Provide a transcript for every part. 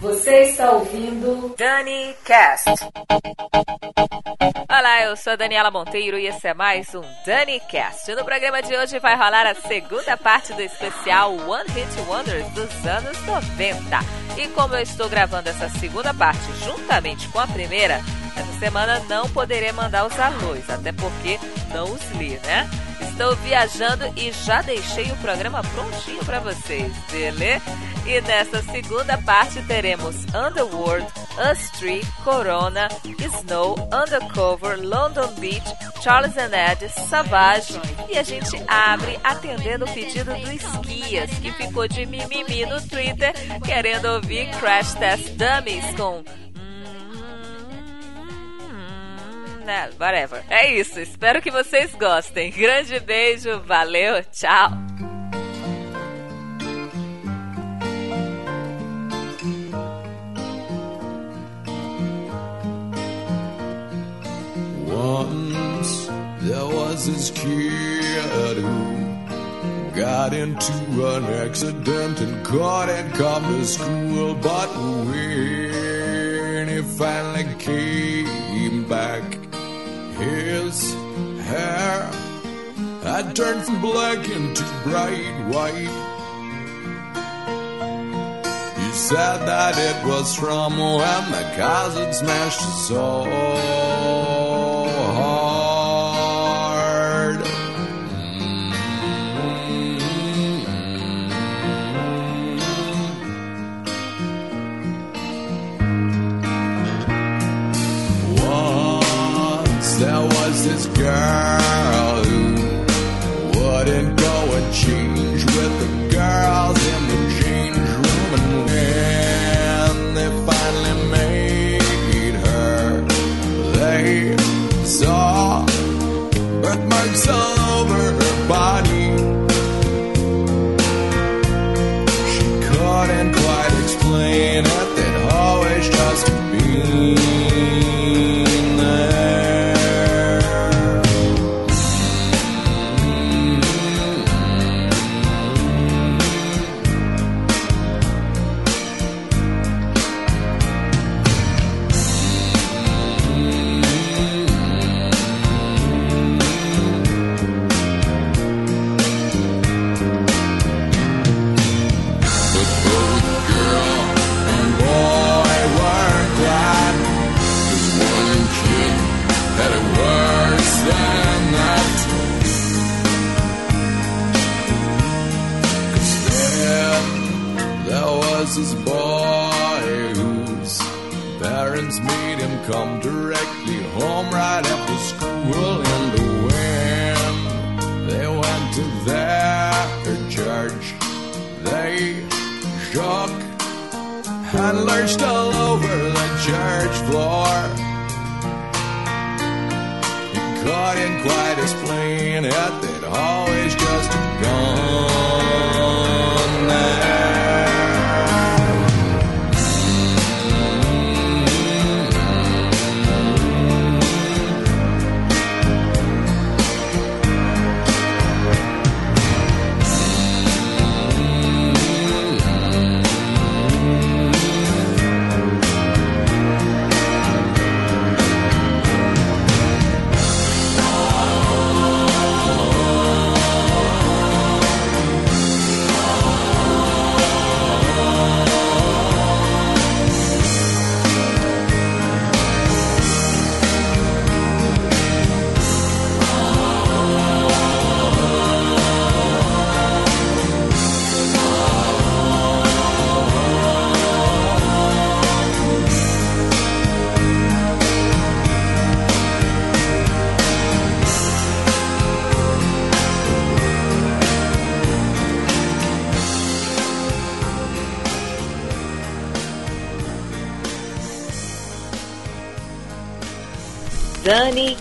Você está ouvindo Dani Cast. Olá, eu sou Daniela Monteiro e esse é mais um Dani Cast. No programa de hoje vai rolar a segunda parte do especial One Hit Wonders dos anos 90. E como eu estou gravando essa segunda parte juntamente com a primeira, essa semana não poderei mandar os alôs, até porque não os li, né? Estou viajando e já deixei o programa prontinho para vocês, beleza? E nessa segunda parte teremos Underworld, Us Tree, Corona, Snow, Undercover, London Beach, Charles and Ed, Savage e a gente abre atendendo o pedido do Esquias, que ficou de mimimi no Twitter querendo ouvir Crash Test Dummies com né? Whatever. É isso. Espero que vocês gostem. Grande beijo, valeu, tchau. Once there was this kid who got into an accident and couldn't come to school, but when he finally came back, his hair had turned from black into bright white. He said that it was from when the had smashed his soul was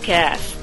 Dani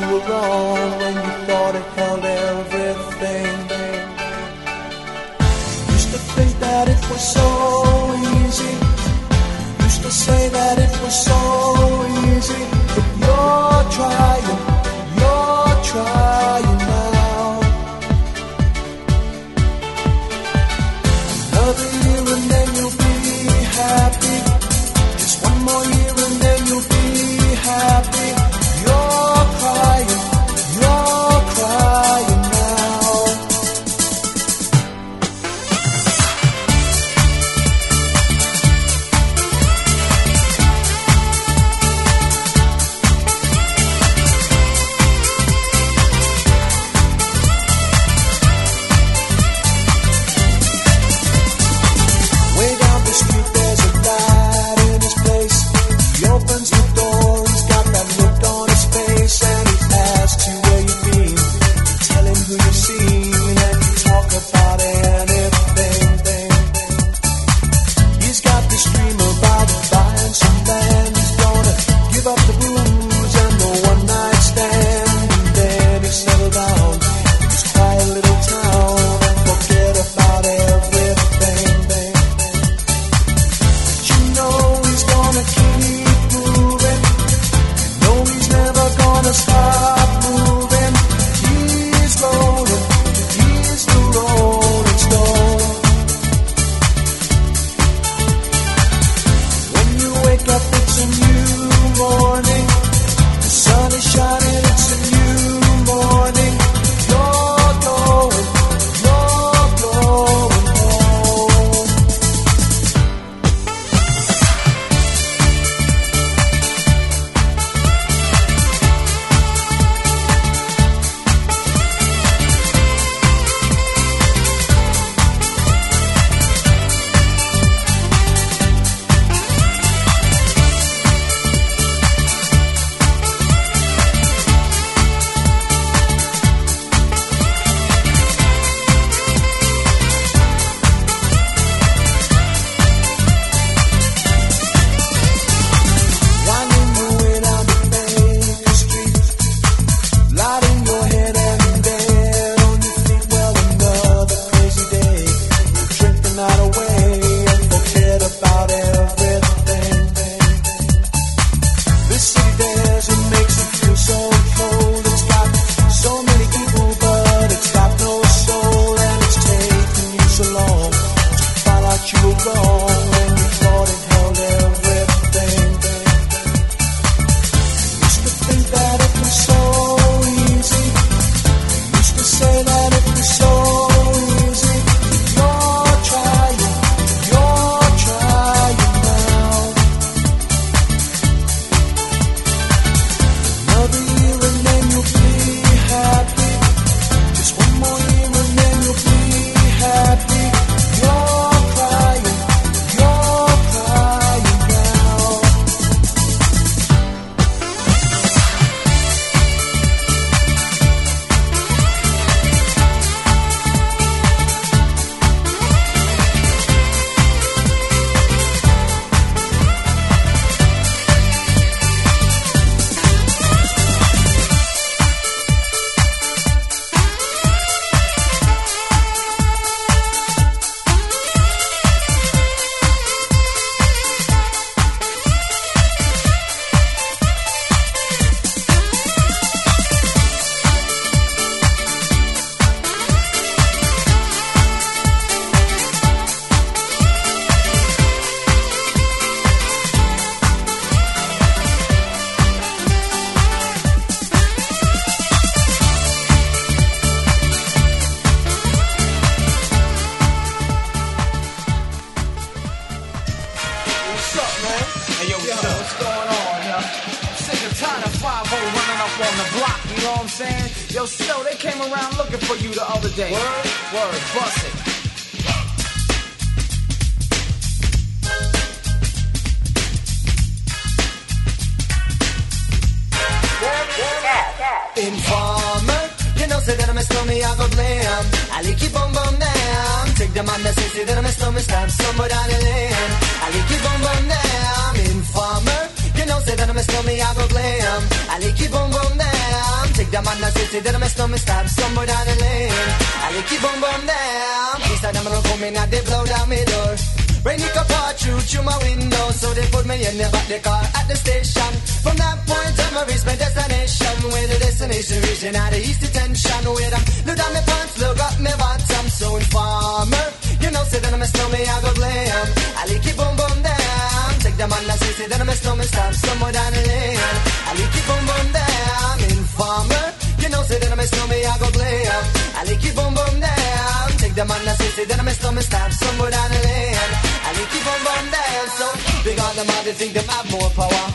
you were wrong. Around looking for you the other day. Word? Word, bust it. Informer, you know, say that I'm a stormy, I go blam. I like you boom boom down. Take the man that say, say that I'm a stormy, stab somewhere down the lane. I like you boom boom down. Informer, you know, say that I'm a stormy, I go blam. I like you boom boom down. Take the man that I'm a stormy, stab somewhere down the lane. I you boom boom down. These are them gonna come in and they blow down my door. Rain it could pour through through my window, so they put me in the back the car at the station. From that point on, I reached my destination. Where the destination region at the east detention. Where I look down my pants, look up my bottom. So informer, you know, say that I'm a snowman, I go glam. I like it boom boom down. Take the man that say, say that I'm a snowman, stop somewhere down the lane. I like it boom boom down. Informer, you know, say that I'm a snowman, I go glam. I like it boom boom down. Take the man that say, say that I'm a snowman, stop somewhere down the lane. I like it boom boom down. So big on the all they think them have more power.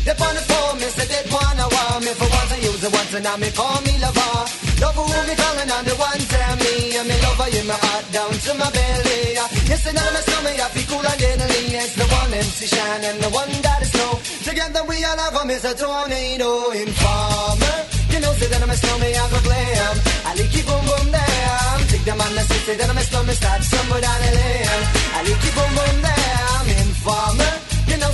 They on the phone, me say they wanna want me for once I use it once and now me call me lover. Love who me calling on the one tell me I'm me lover in my heart down to my belly. Yes, and I'm a stomach, I feel cool and deadly. It's the one MC Shan and the one that is snow. Together we all have a tornado informer. That I'm a snowman, I go glam. I like it boom boom down. Take the man that say, say that I'm a snowman, start somewhere down the lane. I like it boom boom down. Informer.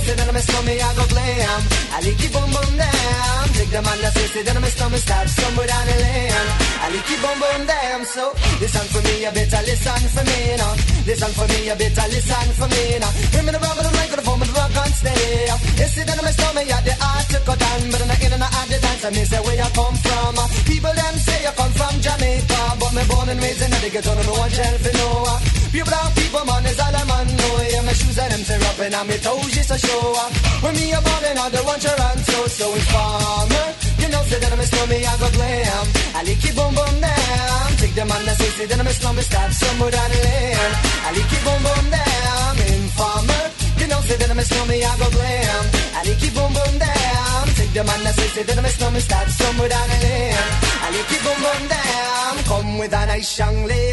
Know, say that I'm snowman, I go glam. I like it boom boom down. Take the man that say, say that I'm snowman, start somewhere down the lane. I like it boom boom down. So listen for me, you better listen for me now. Listen for me, you better listen for me now. Bring me the rubber, the microphone, the rock and stay. You see that I'm snowman, yeah, the art to cut down, but I'm not in and out the dance. I miss where you come from. People them say you come from Jamaica, but me born and raised in the ghetto, no one for no. Pure brown people, man, is all I'm on. Yeah, my shoes and them tear up and I'm toes just a show. When me a ballin', I don't want your answer, so informer. You know, say that I'm a snowman, I go glam. I like it boom boom down. Take the man that say, say that I'm a snowman, start somewhere down the lane. I like it boom boom down. Informer. You know, say that I'm a snowman, I go glam. I like it boom boom down. Take the man that say, say that I'm a snowman, start somewhere down the lane. I like it boom boom down. Come with a nice young lady,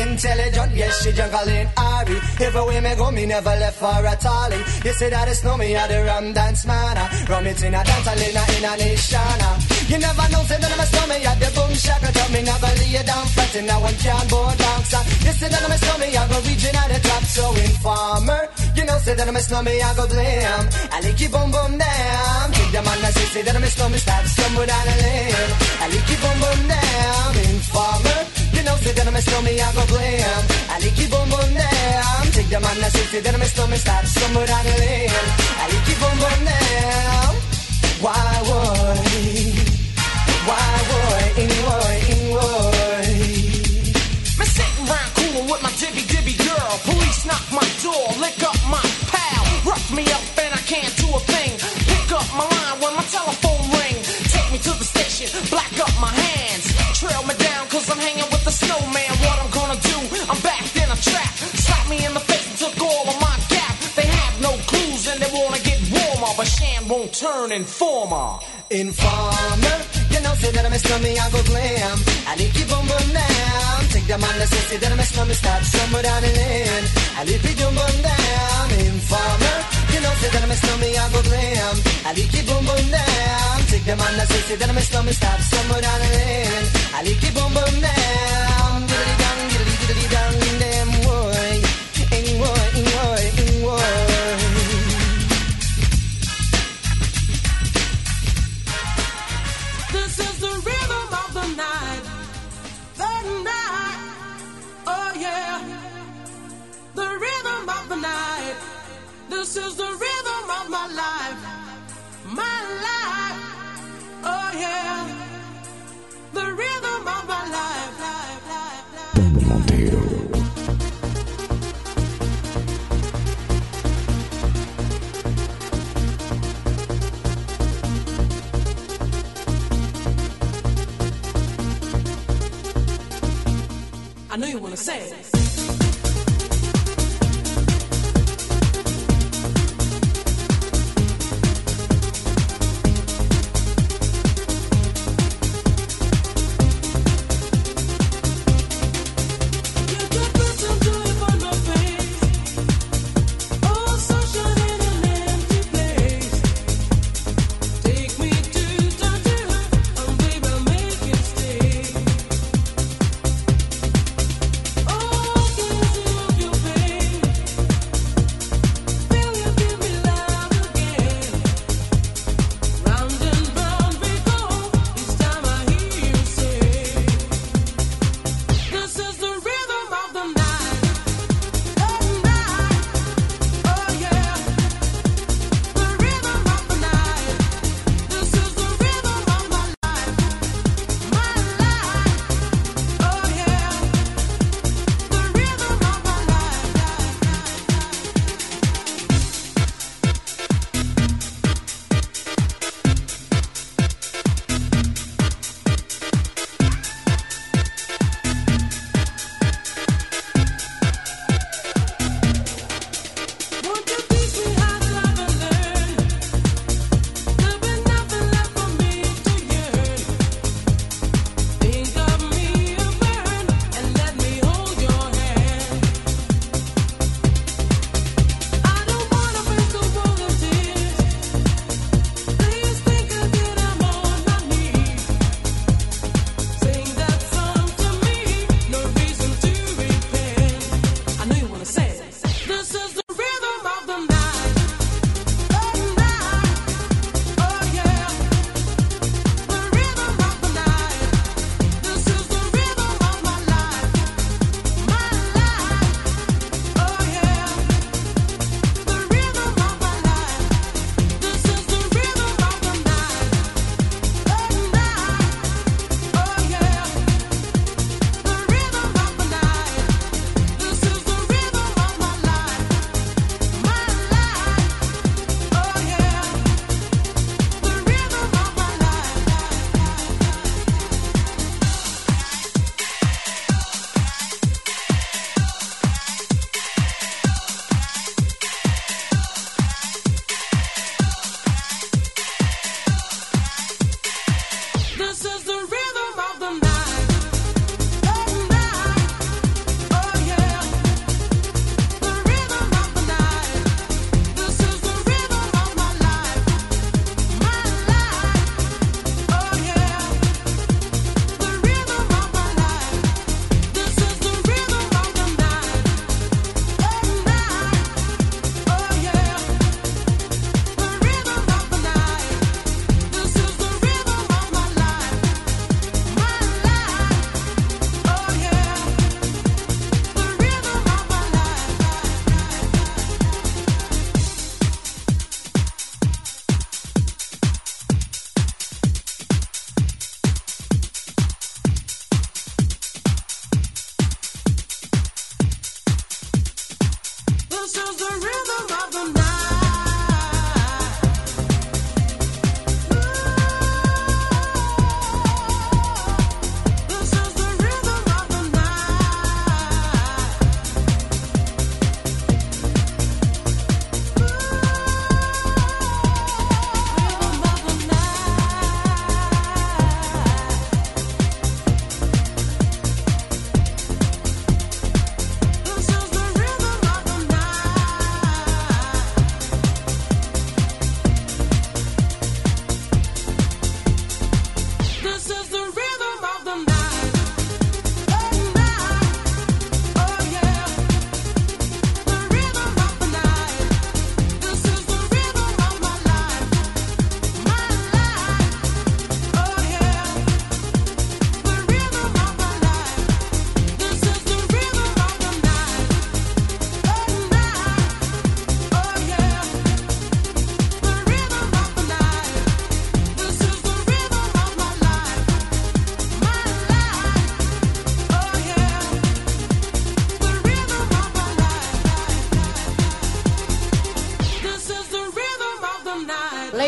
intelligent, yes, she jungle in Ari. Everywhere me go, me never left for a tally. You say that it's no me, I the rum dance man. Ah. Rum it in a dance, I in a, in a nation. Ah. You never know, say that I'm a snowman, yeah, the boom shaka tell me never lay you down flat, now one can't board dogs. You say that I'm a snowman, I go region at the top, so informer. You know, say that I'm a snowman, I go blame. I like you boom boom down. Take the man that say, say that I'm a snowman, start somewhere down the lane. I like you boom boom down. Informer. You know, say that I'm a I go. I like down. Take the man that the lane. I like down. Why would? Why would? Why? Me sitting round coolin' with my dibby dibby girl. Police knock my door, lick up my pal. Rough me up turn informer. Informer, you know, say that I'm a snowman, I go glam. I like you boom boom down. Take the man that say, that I'm a snowman, start somewhere down the lane. I like you boom boom down. Informer, you know, say that I'm a snowman, I go glam. I like you boom boom down. Take the man that say, that I'm a snowman, start somewhere down the lane. I like you boom boom down. Diddly dong, diddly diddly dong, night. This is the rhythm of my life. My life. Oh yeah. The rhythm of my life. I know you wanna say it.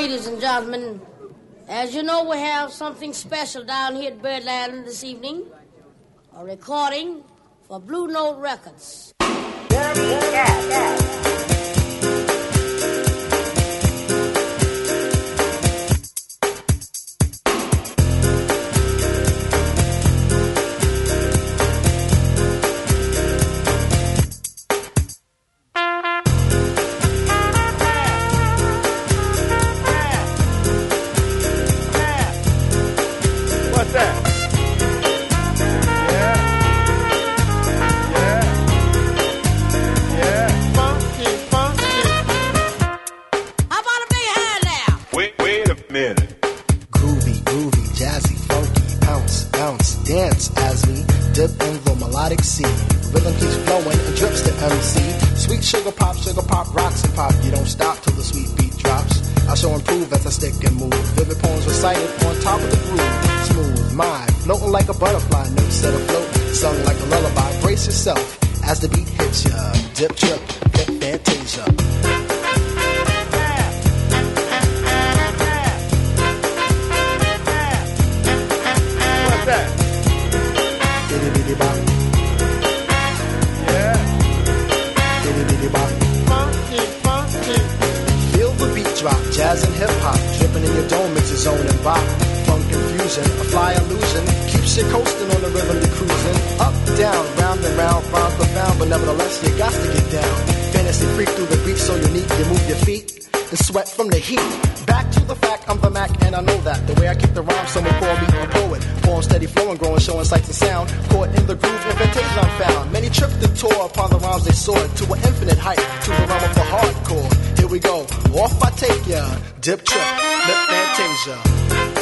Gentlemen, as you know, we have something special down here at Birdland this evening. A recording for Blue Note Records. What's bop. Funk confusion, a fly illusion, keeps you coasting on the rhythm you're cruising. Up, down, round and round, rhymes profound, but nevertheless you got to get down. Fantasy freak through the beat so unique, you move your feet and sweat from the heat. Back the fact, I'm the Mac and I know that. The way I kick the rhyme, someone call me a poet. Form steady flowing, growing, showing sights and sound. Caught in the groove, invitation I'm found. Many tripped and tore upon the rhymes they soared to an infinite height, to the realm of the hardcore. Here we go, off I take ya. Dip trip, lip fantasia.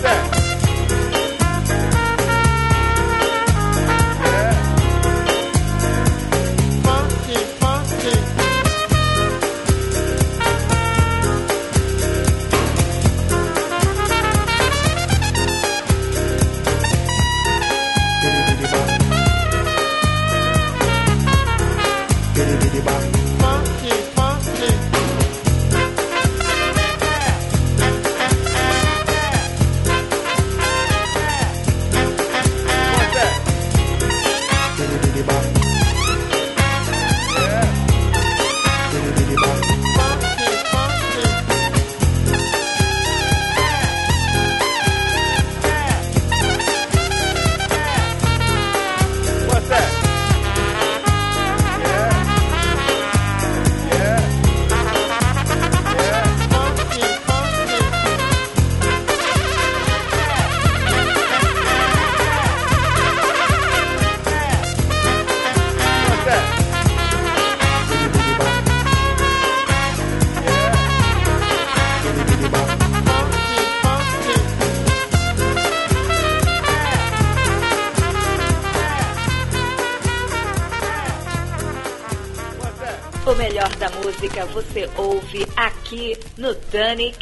What's música você ouve aqui no Dani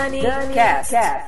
Danycast. Cast.